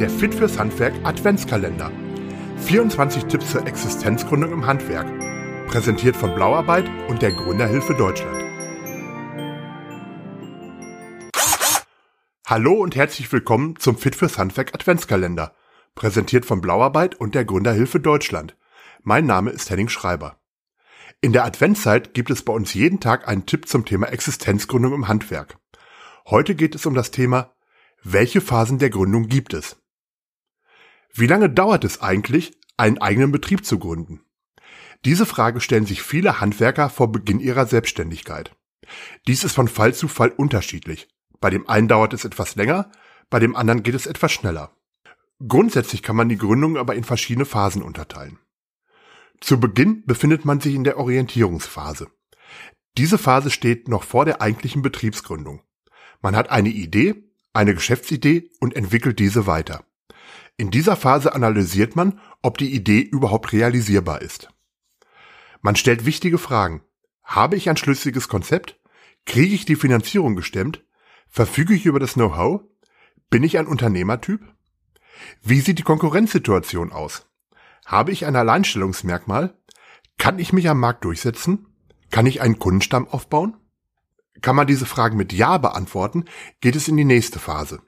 der Fit fürs Handwerk Adventskalender. 24 Tipps zur Existenzgründung im Handwerk. Präsentiert von Blauarbeit und der Gründerhilfe Deutschland. Hallo und herzlich willkommen zum Fit fürs Handwerk Adventskalender. Präsentiert von Blauarbeit und der Gründerhilfe Deutschland. Mein Name ist Henning Schreiber. In der Adventszeit gibt es bei uns jeden Tag einen Tipp zum Thema Existenzgründung im Handwerk. Heute geht es um das Thema, welche Phasen der Gründung gibt es? Wie lange dauert es eigentlich, einen eigenen Betrieb zu gründen? Diese Frage stellen sich viele Handwerker vor Beginn ihrer Selbstständigkeit. Dies ist von Fall zu Fall unterschiedlich. Bei dem einen dauert es etwas länger, bei dem anderen geht es etwas schneller. Grundsätzlich kann man die Gründung aber in verschiedene Phasen unterteilen. Zu Beginn befindet man sich in der Orientierungsphase. Diese Phase steht noch vor der eigentlichen Betriebsgründung. Man hat eine Idee, eine Geschäftsidee und entwickelt diese weiter. In dieser Phase analysiert man, ob die Idee überhaupt realisierbar ist. Man stellt wichtige Fragen. Habe ich ein schlüssiges Konzept? Kriege ich die Finanzierung gestemmt? Verfüge ich über das Know-how? Bin ich ein Unternehmertyp? Wie sieht die Konkurrenzsituation aus? Habe ich ein Alleinstellungsmerkmal? Kann ich mich am Markt durchsetzen? Kann ich einen Kundenstamm aufbauen? Kann man diese Fragen mit Ja beantworten, geht es in die nächste Phase.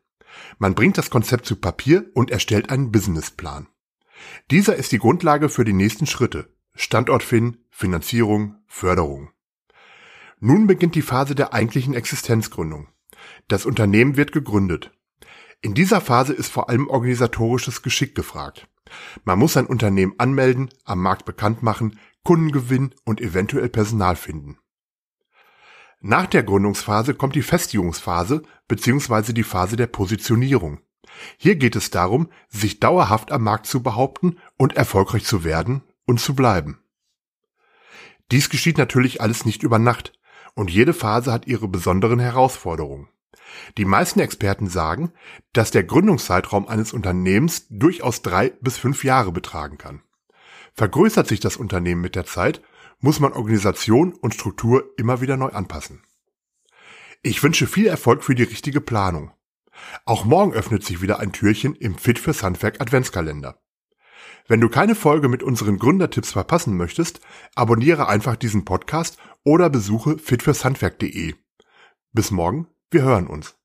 Man bringt das Konzept zu Papier und erstellt einen Businessplan. Dieser ist die Grundlage für die nächsten Schritte. Standort finden, Finanzierung, Förderung. Nun beginnt die Phase der eigentlichen Existenzgründung. Das Unternehmen wird gegründet. In dieser Phase ist vor allem organisatorisches Geschick gefragt. Man muss ein Unternehmen anmelden, am Markt bekannt machen, Kunden gewinnen und eventuell Personal finden. Nach der Gründungsphase kommt die Festigungsphase bzw. die Phase der Positionierung. Hier geht es darum, sich dauerhaft am Markt zu behaupten und erfolgreich zu werden und zu bleiben. Dies geschieht natürlich alles nicht über Nacht und jede Phase hat ihre besonderen Herausforderungen. Die meisten Experten sagen, dass der Gründungszeitraum eines Unternehmens durchaus drei bis fünf Jahre betragen kann. Vergrößert sich das Unternehmen mit der Zeit, muss man Organisation und Struktur immer wieder neu anpassen. Ich wünsche viel Erfolg für die richtige Planung. Auch morgen öffnet sich wieder ein Türchen im Fit fürs Handwerk Adventskalender. Wenn du keine Folge mit unseren Gründertipps verpassen möchtest, abonniere einfach diesen Podcast oder besuche fitfürshandwerk.de. Bis morgen, wir hören uns.